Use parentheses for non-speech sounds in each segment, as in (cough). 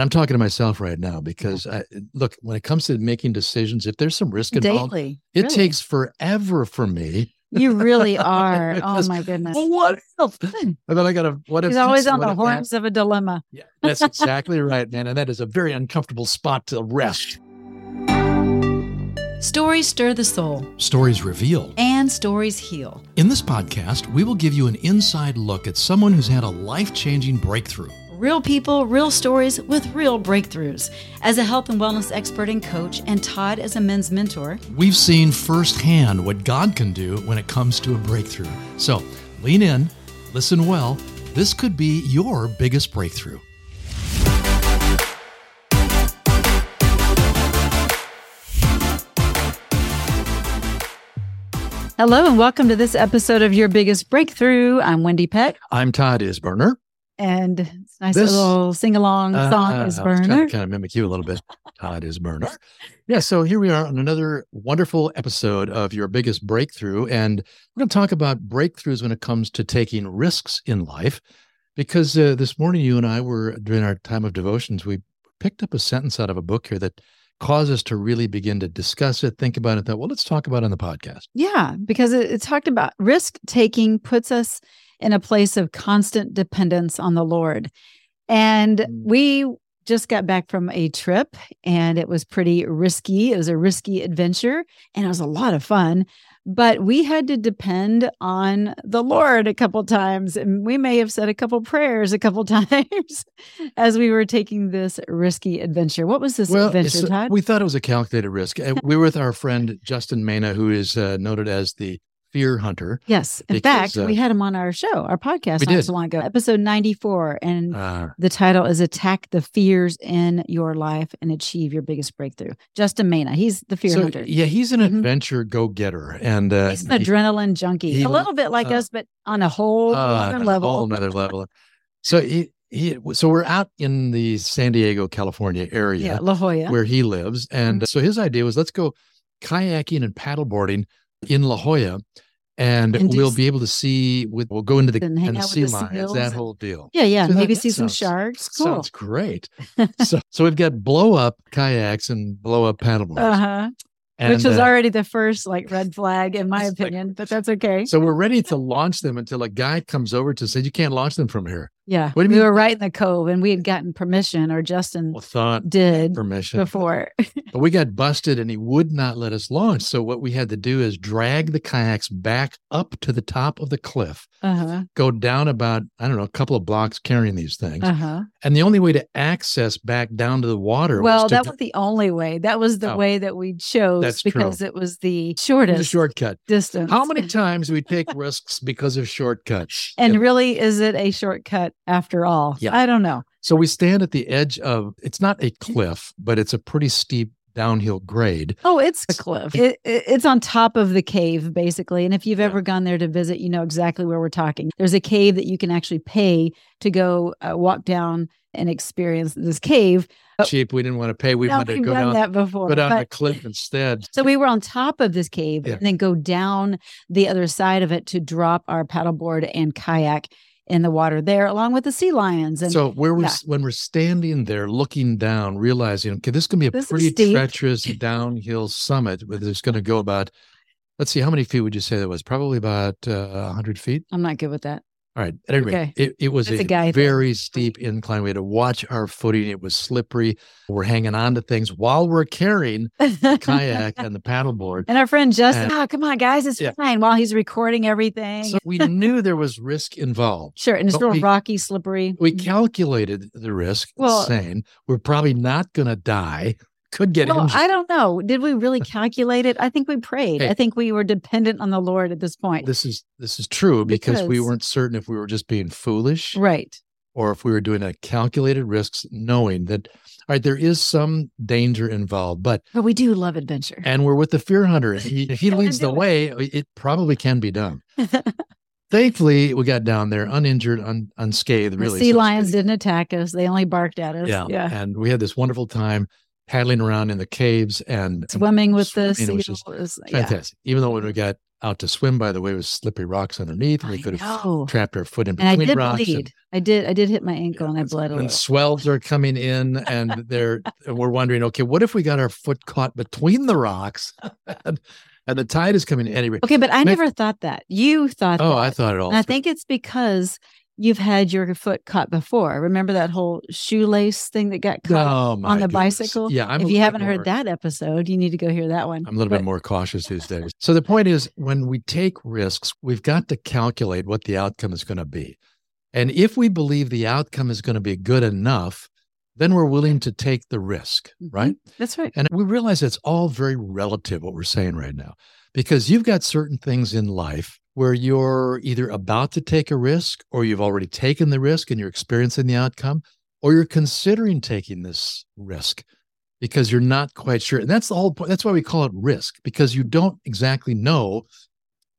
And I'm talking to myself right now because I, look, when it comes to making decisions, if there's some risk involved, Daily. it really. takes forever for me. You really (laughs) are. Oh my goodness. Well, what if? And then I got to, what if? He's always on the that? horns of a dilemma. Yeah, that's exactly right, man. And that is a very uncomfortable spot to rest. Stories stir the soul, Stories reveal. and stories heal. In this podcast, we will give you an inside look at someone who's had a life changing breakthrough. Real people, real stories with real breakthroughs. As a health and wellness expert and coach, and Todd as a men's mentor, We've seen firsthand what God can do when it comes to a breakthrough. So lean in, listen well. This could be your biggest breakthrough. Hello and welcome to this episode of Your Biggest Breakthrough. I'm Wendie Pett, I'm Todd Isberner. And it's a nice This- little sing along song is Kind Burner. of, kind of mimic you a little bit. Todd Isberner. Yeah, so here we are on another wonderful episode of Your Biggest Breakthrough. And we're going to talk about breakthroughs when it comes to taking risks in life. Because uh, this morning, you and I were during our time of devotions, we picked up a sentence out of a book here that caused us to really begin to discuss it, think about it. Thought, well, let's talk about it on the podcast. Yeah, because it, it talked about risk taking puts us in a place of constant dependence on the Lord. And Mm. we just got back from a trip and it was pretty risky. It was a risky adventure and it was a lot of fun. But we had to depend on the Lord a couple times. And we may have said a couple prayers a couple (laughs) times as we were taking this risky adventure. What was this adventure, it's- Todd? we thought it was a calculated risk. Uh, we were with our friend (laughs) Justin Maina, who is uh, noted as the fear hunter. Yes. In Because, fact, uh, we had him on our show, our podcast not so long ago, episode 94. And Uh, the title is Attack the Fears in Your Life and Achieve Your Biggest Breakthrough. Justin Maina, he's the fear so, hunter. yeah, he's an Mhm. adventure go getter, and uh, He's an he- adrenaline junkie, he- a little bit like uh, us, but on a whole uh, other on a level. whole another level. So he, he, so we're out in the San Diego, California area yeah, La Jolla. where he lives, and so his idea was let's go kayaking and paddleboarding in La Jolla, and, And we'll be able to see. With we'll go into the And hang and out with sea the lions, that whole deal. yeah, yeah. So Maybe that see some sounds- sharks. Cool. Sounds great. (laughs) so, so we've got blow up kayaks and blow up paddleboards. Uh-huh. and, Which was uh, already the first like red flag in my (laughs) It's like- opinion, but that's okay. So we're ready to launch them until a guy comes over to say, "You can't launch them from here." yeah. what do you we mean? were right in the cove and we had gotten permission or Justin Well, thought did permission, before. (laughs) but we got busted, and he would not let us launch. So what we had to do is drag the kayaks back up to the top of the cliff, uh-huh. go down about I don't know a couple of blocks carrying these things, Uh-huh. and the only way to access back down to the water Well, was to that was the only way. That was the Oh. way that we chose That's true. because it was the the shortest shortcut. distance. How many times do we take risks because of shortcuts? (laughs) And Yeah. really, is it a shortcut after all? Yeah. I don't know. So we stand at the edge of it's not a cliff, but it's a pretty steep downhill grade. Oh, it's a cliff. It, it- it's on top of the cave, basically. And if you've Yeah. ever gone there to visit, you know exactly where we're talking. There's a cave that you can actually pay to go uh, walk down and experience this cave. Oh, Cheap. We didn't want to pay. We Now, wanted to go done down, that before. go down the cliff instead. So we were on top of this cave Yeah. and then go down the other side of it to drop our paddleboard and kayak in the water there, along with the sea lions. And so where we're yeah. when we're standing there looking down, realizing okay, this is gonna be a This pretty treacherous (laughs) downhill summit. Where there's gonna go about let's see, how many feet would you say that was? Probably about uh, hundred feet. I'm not good with that. All right. At any rate, Okay. it, it was That's a, a very steep incline. We had to watch our footing. It was slippery. We're hanging on to things while we're carrying the kayak (laughs) and the paddleboard. And our friend Justin, And- oh, come on, guys, it's Yeah. fine. While he's recording everything. So we knew there was risk involved. sure. And it's real rocky, slippery. We calculated the risk, Well- saying we're probably not going to die. Could get Well, injured. I don't know. Did we really (laughs) calculate it? I think we prayed. Hey. I think we were dependent on the Lord at this point. this is this is true because, we weren't certain if we were just being foolish right. or if we were doing a calculated risks, knowing that all right, there is some danger involved, but But we do love adventure. and we're with the fear hunter. He, (laughs) if he leads the way, it probably can be done. (laughs) Thankfully, we got down there uninjured, un, unscathed. the Really, sea so lions didn't attack us. They only barked at us. Yeah, Yeah. and we had this wonderful time paddling around in the caves and Swimming with the was seals. is- yeah. fantastic. Even though when we got out to swim, by the way, was slippery rocks underneath. And we could have trapped our foot in between And I did rocks. bleed. I did. I did hit my ankle and I bled a and swells are coming in, and they're and we're wondering, okay, what if we got our foot caught between the rocks, (laughs) and, and the tide is coming in anyway? Okay, but I Make- never thought that. You thought Oh, that. I thought it all. I think it's because you've had your foot cut before. Remember that whole shoelace thing that got caught Oh, on the goodness. bicycle? Yeah, I'm if you haven't more- heard that episode, you need to go hear that one. I'm a little But- bit more cautious these days. So the point is, when we take risks, we've got to calculate what the outcome is going to be. And if we believe the outcome is going to be good enough, then we're willing to take the risk, Mhm. right? That's right. And we realize it's all very relative, what we're saying right now, because you've got certain things in life where you're either about to take a risk or you've already taken the risk and you're experiencing the outcome, or you're considering taking this risk because you're not quite sure. And that's the whole point. That's why we call it risk, because you don't exactly know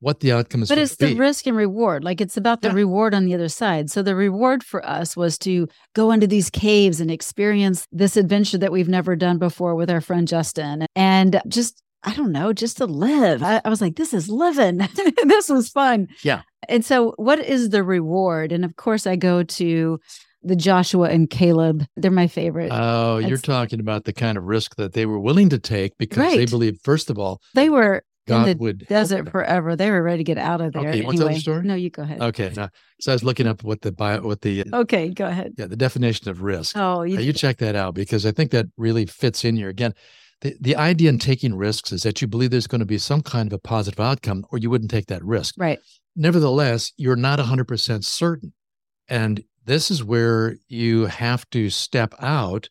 what the outcome is But it's the risk and reward. Like it's about the Yeah. reward on the other side. So the reward for us was to go into these caves and experience this adventure that we've never done before with our friend Justin. And just, I don't know, just to live. I, I was like, this is living. (laughs) this was fun. Yeah. And so, what is the reward? And of course, I go to the Joshua and Caleb. They're my favorite. Oh, you're talking about the kind of risk that they were willing to take because they Right. believed, first of all, they were God in the would desert forever. They were ready to get out of there. Okay, you want to tell the anyway. story? No, you go ahead. Okay, now, so I was looking up what the bio, what the Okay, go ahead. yeah the definition of risk. Oh, you, Uh, you check that out because I think that really fits in here. Again, the, the idea in taking risks is that you believe there's going to be some kind of a positive outcome or you wouldn't take that risk. right. Nevertheless, you're not 100% certain. And this is where you have to step out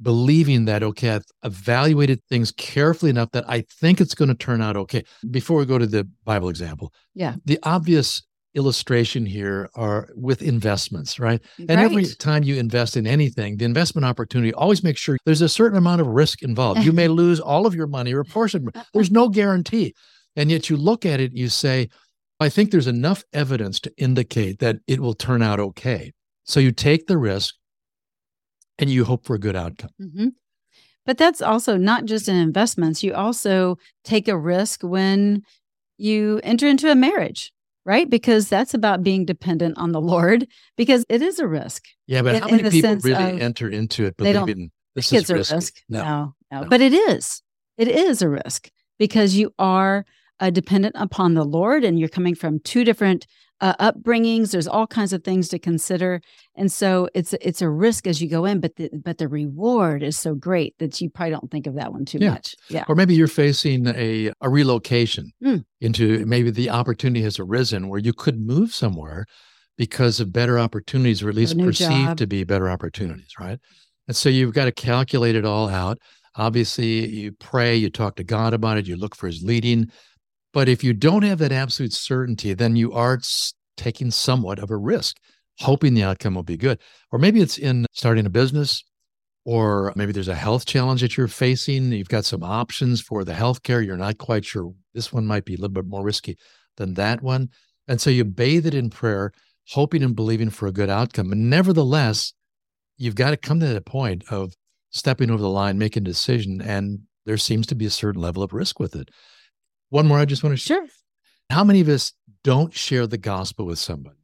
believing that, okay, I've evaluated things carefully enough that I think it's going to turn out okay. Before we go to the Bible example, Yeah. the obvious illustration here are with investments, right? And every time you invest in anything, the investment opportunity always make sure there's a certain amount of risk involved. You may (laughs) lose all of your money or a portion. There's no guarantee. And yet you look at it, you say, I think there's enough evidence to indicate that it will turn out okay. So you take the risk and you hope for a good outcome. hmm But that's also not just in investments. You also take a risk when you enter into a marriage, right? Because that's about being dependent on the Lord, because it is a risk. Yeah, but In- how many people really enter into it believing this is it's risky? risk. No. No, no, no. But it is. It is a risk because you are uh, dependent upon the Lord and you're coming from two different uh, upbringings. There's all kinds of things to consider. And so it's it's a risk as you go in, but the, but the reward is so great that you probably don't think of that one too Yeah. much. Yeah. Or maybe you're facing a, a relocation Mm. into maybe the opportunity has arisen where you could move somewhere because of better opportunities or at least perceived job. to be better opportunities, right? And so you've got to calculate it all out. Obviously, you pray, you talk to God about it, you look for his leading. But if you don't have that absolute certainty, then you are taking somewhat of a risk, hoping the outcome will be good. Or maybe it's in starting a business, or maybe there's a health challenge that you're facing. You've got some options for the healthcare. You're not quite sure this one might be a little bit more risky than that one. And so you bathe it in prayer, hoping and believing for a good outcome. And nevertheless, you've got to come to that point of stepping over the line, making a decision, and there seems to be a certain level of risk with it. One more I just want to share. Sure. How many of us don't share the gospel with somebody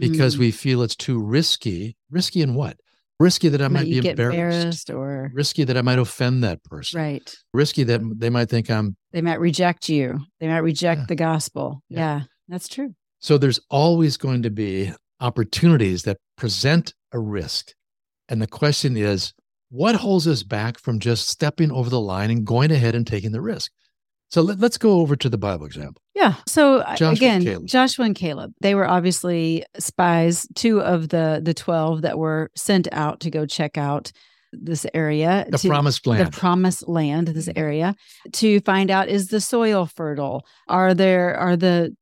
because Mm. we feel it's too risky? Risky in what? Risky that I Might might be embarrassed. embarrassed or Risky that I might offend that person. right. Risky that they might think I'm. They might reject you. They might reject Yeah. the gospel. Yeah. Yeah, that's true. So there's always going to be opportunities that present a risk. And the question is, what holds us back from just stepping over the line and going ahead and taking the risk? So let, us go over to the Bible example. Yeah. So Joshua again, Caleb. Joshua and Caleb, they were obviously spies, two of the the 12 that were sent out to go check out this area The promised the land. promised land, this Mhm. area, to find out is the soil fertile? Are there are the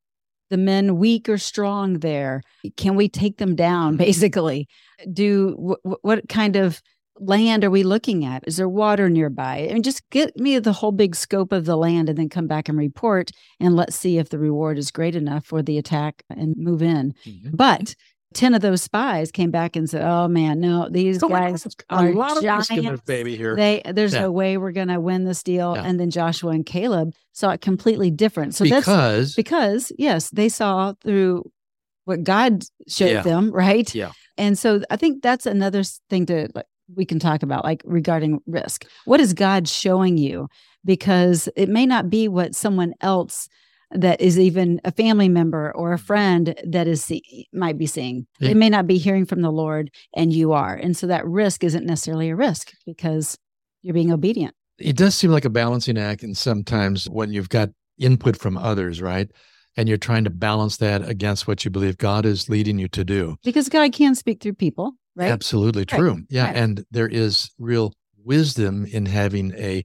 the men weak or strong there? Can we take them down? (laughs) Basically, do wh- what kind of land are we looking at? Is there water nearby? I mean, just get me the whole big scope of the land, and then come back and report, and let's see if the reward is great enough for the attack and move in. Mhm. But 10 of those spies came back and said, Oh man, no, these Oh guys are a lot of risk in this giants. baby here. They there's Yeah. no way we're gonna win this deal. Yeah. And then Joshua and Caleb saw it completely different. So that's because because yes, they saw through what God showed Yeah. them, right? Yeah. And so I think that's another thing to like we can talk about, like regarding risk. What is God showing you? Because it may not be what someone else that is even a family member or a mm-hmm. friend that is see, might be seeing. Yeah. They may not be hearing from the Lord, and you are, and so that risk isn't necessarily a risk because you're being obedient. it does seem like a balancing act and sometimes when you've got input from others right and you're trying to balance that against what you believe god is leading you to do Because God can speak through people, right? absolutely true yeah right. and there is real wisdom in having a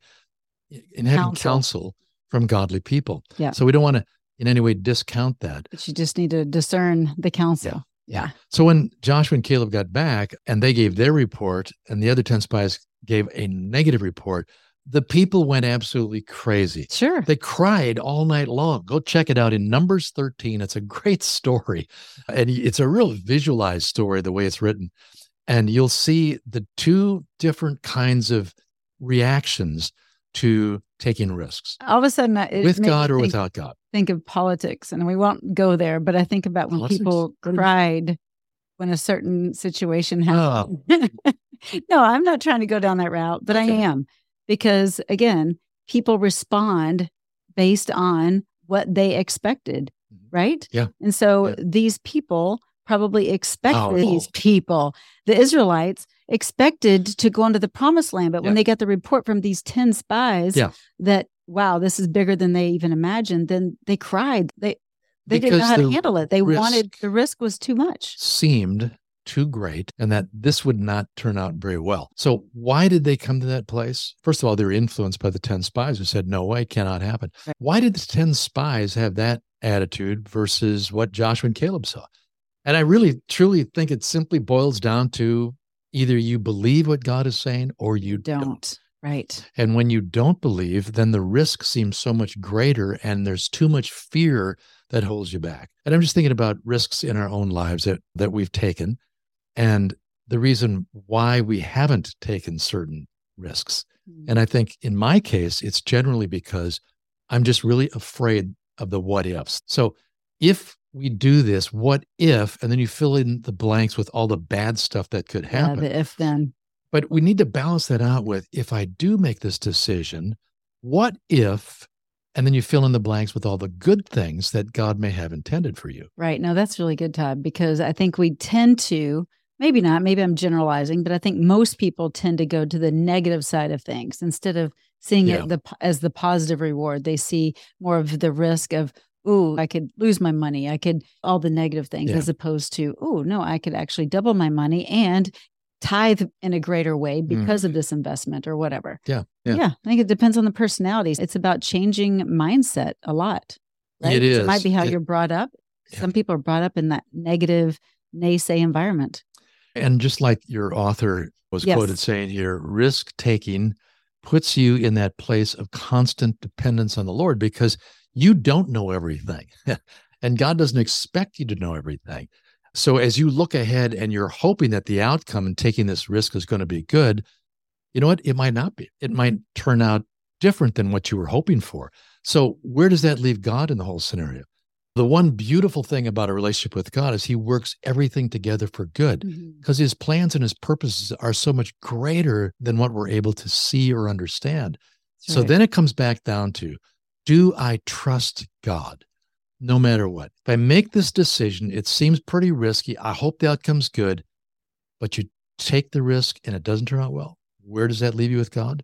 in having Counsel. counsel, from godly people Yeah. so we don't want to in any way discount that But you just need to discern the counsel. Yeah. so when joshua and caleb got back and they gave their report and the other 10 spies gave a negative report the people went absolutely crazy Sure. They cried all night long. Go check it out in Numbers 13. It's a great story. And it's a real visualized story, the way it's written. And you'll see the two different kinds of reactions to taking risks All of a sudden, it with God or think, without God. think of politics, and we won't go there. But I think about when Politics? people cried when a certain situation Oh, happened. (laughs) no, I'm not trying to go down that route, but I am because again, people respond based on what they expected, Mhm. right? Yeah. And so Yeah. these people probably expected Oh. these people, the Israelites expected to go into the promised land, but when they got the report from these 10 spies Yeah. that wow, this is bigger than they even imagined, then they cried. They they didn't know how to handle it. They wanted the risk was too much. seemed too great and that this would not turn out very well. So, why did they come to that place? First of all, they were influenced by the 10 spies who said, No way, cannot happen. Right. Why did the 10 spies have that attitude versus what Joshua and Caleb saw? And I really, truly think it simply boils down to either you believe what God is saying or you don't. Don't. Right. And when you don't believe, then the risk seems so much greater and there's too much fear that holds you back. And I'm just thinking about risks in our own lives that, that we've taken and the reason why we haven't taken certain risks. Hmm. And I think in my case, it's generally because I'm just really afraid of the what ifs. So if we do this, what if, and then you fill in the blanks with all the bad stuff that could Yeah, happen. the if then. But we need to balance that out with if I do make this decision, what if, and then you fill in the blanks with all the good things that God may have intended for you. Right. No, that's really good, Todd, because I think we tend to, maybe not, maybe I'm generalizing, but I think most people tend to go to the negative side of things instead of seeing Yeah. it the, as the positive reward. They see more of the risk of, ooh, I could lose my money. I could, all the negative things, Yeah. as opposed to, oh, no, I could actually double my money and tithe in a greater way because of this investment or whatever. Mm. Yeah. Yeah. I think it depends on the personalities. It's about changing mindset a lot. Right? It It might be how It- you're brought up. Yeah. Some people are brought up in that negative naysay environment. And just like your author was Yes. quoted saying here, risk taking puts you in that place of constant dependence on the Lord because you don't know everything. (laughs) and God doesn't expect you to know everything. So as you look ahead and you're hoping that the outcome and taking this risk is going to be good, you know what? It might not be. It might turn out different than what you were hoping for. So where does that leave God in the whole scenario? The one beautiful thing about a relationship with God is he works everything together for good mm-hmm. because his plans and his purposes are so much greater than what we're able to see or understand. So Right. then it comes back down to do I trust God no matter what? If I make this decision, it seems pretty risky. I hope the outcome's good, but you take the risk and it doesn't turn out well. Where does that leave you with God?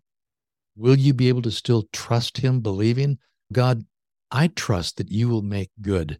Will you be able to still trust Him, believing, God, I trust that you will make good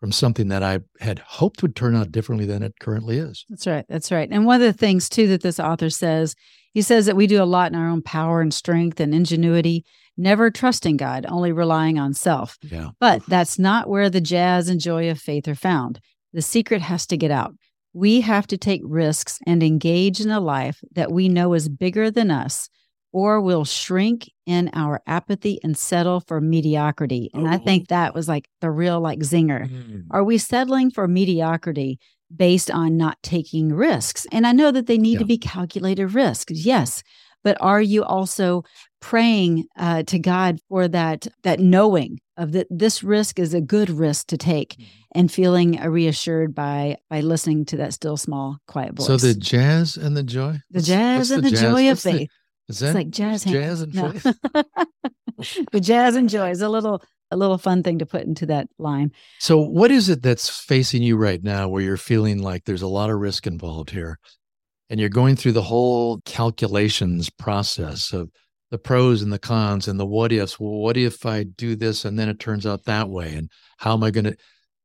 from something that I had hoped would turn out differently than it currently is? That's right. That's right. And one of the things too that this author says, he says that we do a lot in our own power and strength and ingenuity, never trusting God, only relying on self. Yeah. But that's not where the jazz and joy of faith are found. The secret has to get out. We have to take risks and engage in a life that we know is bigger than us, or we'll shrink in our apathy and settle for mediocrity. And I think that was like the real like zinger. Mm. Are we settling for mediocrity based on not taking risks. And I know that they need Yeah. to be calculated risks, yes. But are you also praying uh, to God for that that knowing of that this risk is a good risk to take, Mm-hmm. and feeling uh, reassured by by listening to that still small quiet voice. So the jazz and the joy? the jazz what's and the, jazz? joy of What's the- faith. Is that it's like jazz jazz and No. (laughs) the jazz and joy is a little a little fun thing to put into that line. So, what is it that's facing you right now where you're feeling like there's a lot of risk involved here? And you're going through the whole calculations process of the pros and the cons and the what ifs. Well, what if I do this and then it turns out that way? And how am I going to?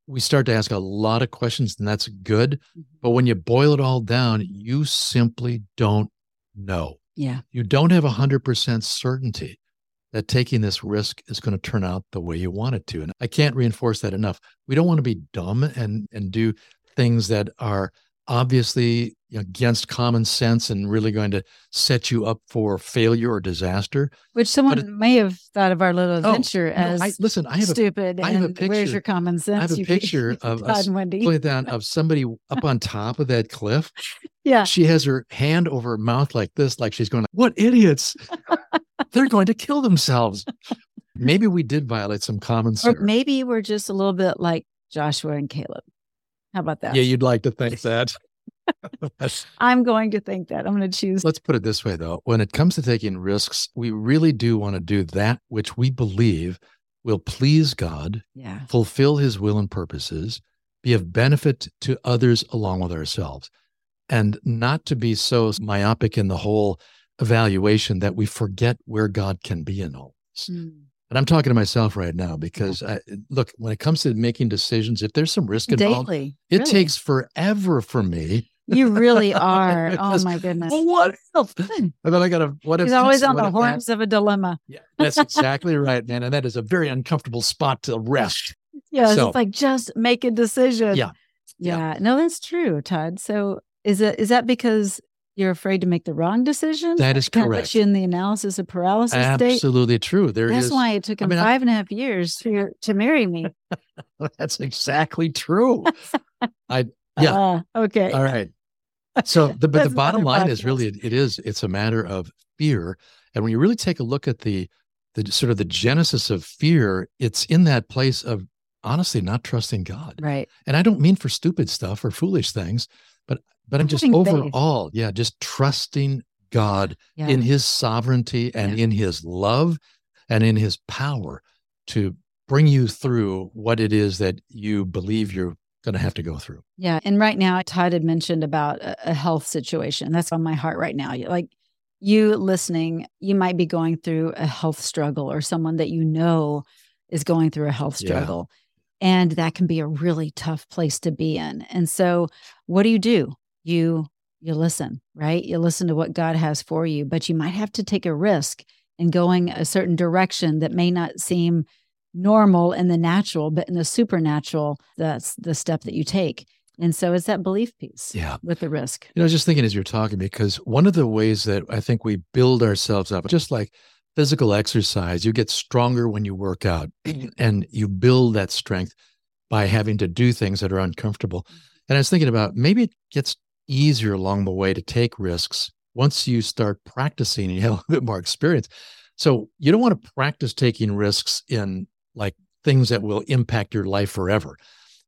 We start to ask a lot of questions, and that's good. Mm-hmm. But when you boil it all down, you simply don't know. Yeah. You don't have 100% certainty that taking this risk is going to turn out the way you want it to. And I can't reinforce that enough. We don't want to be dumb and and do things that are obviously against common sense and really going to set you up for failure or disaster. Which someone it- may have thought of our little Oh, adventure No, as I, listen, I have a stupid. I have a and where's your common sense? I have a you picture (laughs) of Todd and Wendie. down of (laughs) somebody up on top of that cliff. Yeah. She has her hand over her mouth like this, like she's going, What idiots? They're going to kill themselves. Maybe we did violate some common sense, Or maybe we're just a little bit like Joshua and Caleb. How about that? Yeah, you'd like to think (laughs) that. (laughs) I'm going to think that. I'm going to choose. Let's put it this way, though. When it comes to taking risks, we really do want to do that which we believe will please God, Yeah. fulfill his will and purposes, be of benefit to others along with ourselves, and not to be so myopic in the whole evaluation that we forget where God can be in all this. Mm. And I'm talking to myself right now because I, look, when it comes to making decisions, if there's some risk involved, Daily. it really. takes forever for me. You really are. (laughs) oh my goodness. Well, what if? And then I got to, what if? He's always on the if that? horns of a dilemma. Yeah, that's exactly right, man. And that is a very uncomfortable spot to rest. (laughs) Yeah. So- it's like just make a decision. Yeah. Yeah. Yeah. No, that's true, Todd. So is it is that because you're afraid to make the wrong decision? That is correct. puts you in the analysis of paralysis state. Absolutely true. There is. That's why it took I him mean, I- five and a half years to, to marry me. (laughs) That's exactly true. (laughs) I Yeah. Uh, okay. all right. So the (laughs) but the bottom line is podcast. really it is it's a matter of fear, and when you really take a look at the the sort of the genesis of fear, it's in that place of honestly not trusting God. Right. And I don't mean for stupid stuff or foolish things, but but I'm just Having faith. overall, yeah, just trusting God Yeah. in his sovereignty and in his love and in his power to bring you through what it is that you believe you're going to have to go through. Yeah. And right now, Todd had mentioned about a, health situation. That's on my heart right now. Like you listening, you might be going through a health struggle or someone that you know is going through a health Yeah. struggle. And that can be a really tough place to be in. And so what do you do? You you listen, right? You listen to what God has for you, but you might have to take a risk in going a certain direction that may not seem normal in the natural, but in the supernatural, that's the step that you take. And so it's that belief piece Yeah. with the risk. You know, I was just thinking as you're talking, because one of the ways that I think we build ourselves up, just like physical exercise, you get stronger when you work out (clears throat) and you build that strength by having to do things that are uncomfortable. Mm-hmm. And I was thinking about maybe it gets easier along the way to take risks once you start practicing and you have a little (laughs) bit more experience. So you don't want to practice taking risks in like things that will impact your life forever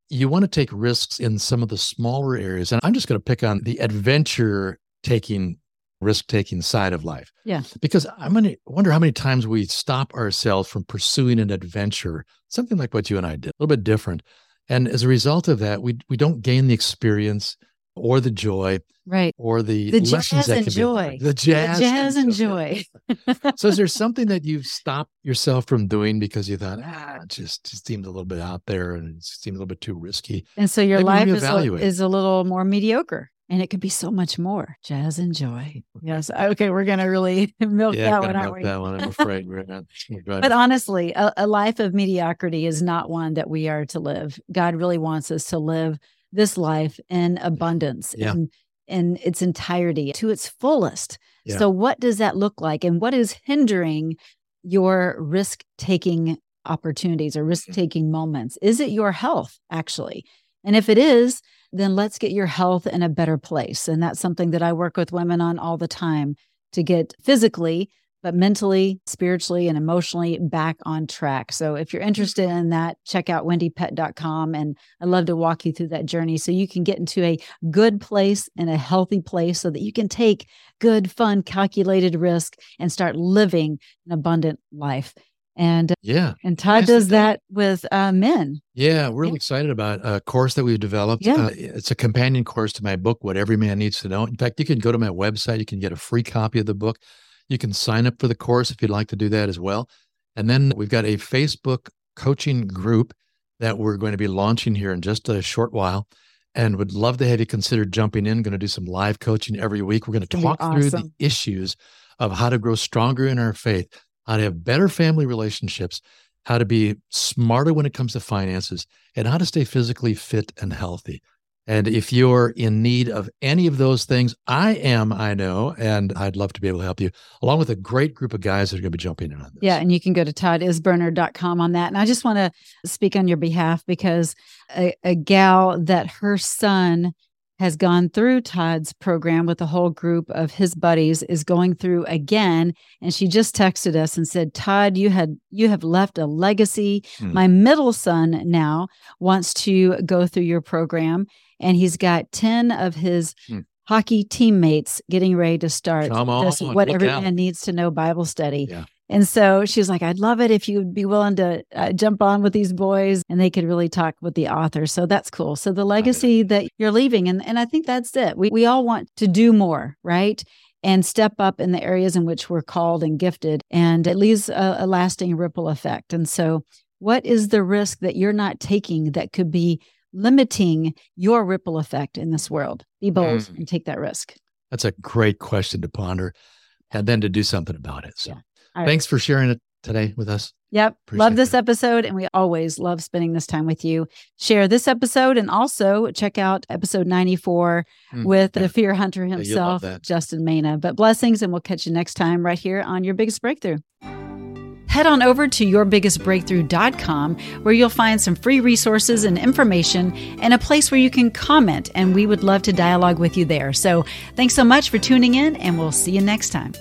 you want to take risks in some of the smaller areas. And I'm just going to pick on the adventure taking, risk taking side of life. Yeah. Because I'm going to wonder how many times we stop ourselves from pursuing an adventure, something like what you and I did, a little bit different. And as a result of that, we, we don't gain the experience or the joy Right. or the, The lessons that can joy. learned. The jazz, The jazz and joy. (laughs) So is there something that you've stopped yourself from doing because you thought, ah, it just, just seems a little bit out there and it seems a little bit too risky? And so your Maybe life is a, is a little more mediocre and it could be so much more. Jazz and joy. Yes. Okay. We're going to really (laughs) milk Yeah, that one, aren't milk we? that one. I'm afraid we're not. (laughs) But honestly, a, a life of mediocrity is not one that we are to live. God really wants us to live this life in abundance Yeah. in, in its entirety to its fullest. Yeah. So, what does that look like? And what is hindering your risk taking opportunities or Mm-hmm. risk taking moments? Is it your health, actually? And if it is, then let's get your health in a better place. And that's something that I work with women on all the time to get physically, but mentally, spiritually, and emotionally back on track. So if you're interested in that, check out wendiepett.com. And I'd love to walk you through that journey so you can get into a good place and a healthy place so that you can take good, fun, calculated risk and start living an abundant life. And yeah, and Todd does that with uh, men. Yeah, we're really yeah. excited about a course that we've developed. Yeah. Uh, it's a companion course to my book, What Every Man Needs to Know. In fact, you can go to my website, you can get a free copy of the book. You can sign up for the course if you'd like to do that as well. And then we've got a Facebook coaching group that we're going to be launching here in just a short while and would love to have you consider jumping in. Going to do some live coaching every week. We're going to talk awesome. through the issues of how to grow stronger in our faith how to have better family relationships, how to be smarter when it comes to finances, and how to stay physically fit and healthy. And if you're in need of any of those things, I am, I know, and I'd love to be able to help you, along with a great group of guys that are going to be jumping in on this. Yeah, and you can go to toddisberner.com on that. And I just want to speak on your behalf because a, a gal that her son has gone through Todd's program with a whole group of his buddies is going through again and she just texted us and said Todd you had you have left a legacy hmm. my middle son now wants to go through your program and he's got 10 of his hmm. hockey teammates getting ready to start this what every man needs to know bible study yeah. And so she's like, I'd love it if you'd be willing to uh, jump on with these boys and they could really talk with the author. So that's cool. So the legacy that you're leaving, and, and I think that's it. We, we all want to do more, right? And step up in the areas in which we're called and gifted. And it leaves a, a lasting ripple effect. And so, what is the risk that you're not taking that could be limiting your ripple effect in this world? Be bold mm. and take that risk. That's a great question to ponder and then to do something about it. So. Yeah. Thanks for sharing it today with us. Yep. Appreciate love this episode. And we always love spending this time with you. Share this episode and also check out episode 94 mm, with yeah. the fear hunter himself, yeah, Justin Maina. But blessings, and we'll catch you next time right here on Your Biggest Breakthrough. Head on over to yourbiggestbreakthrough.com where you'll find some free resources and information and a place where you can comment. And we would love to dialogue with you there. So thanks so much for tuning in, and we'll see you next time.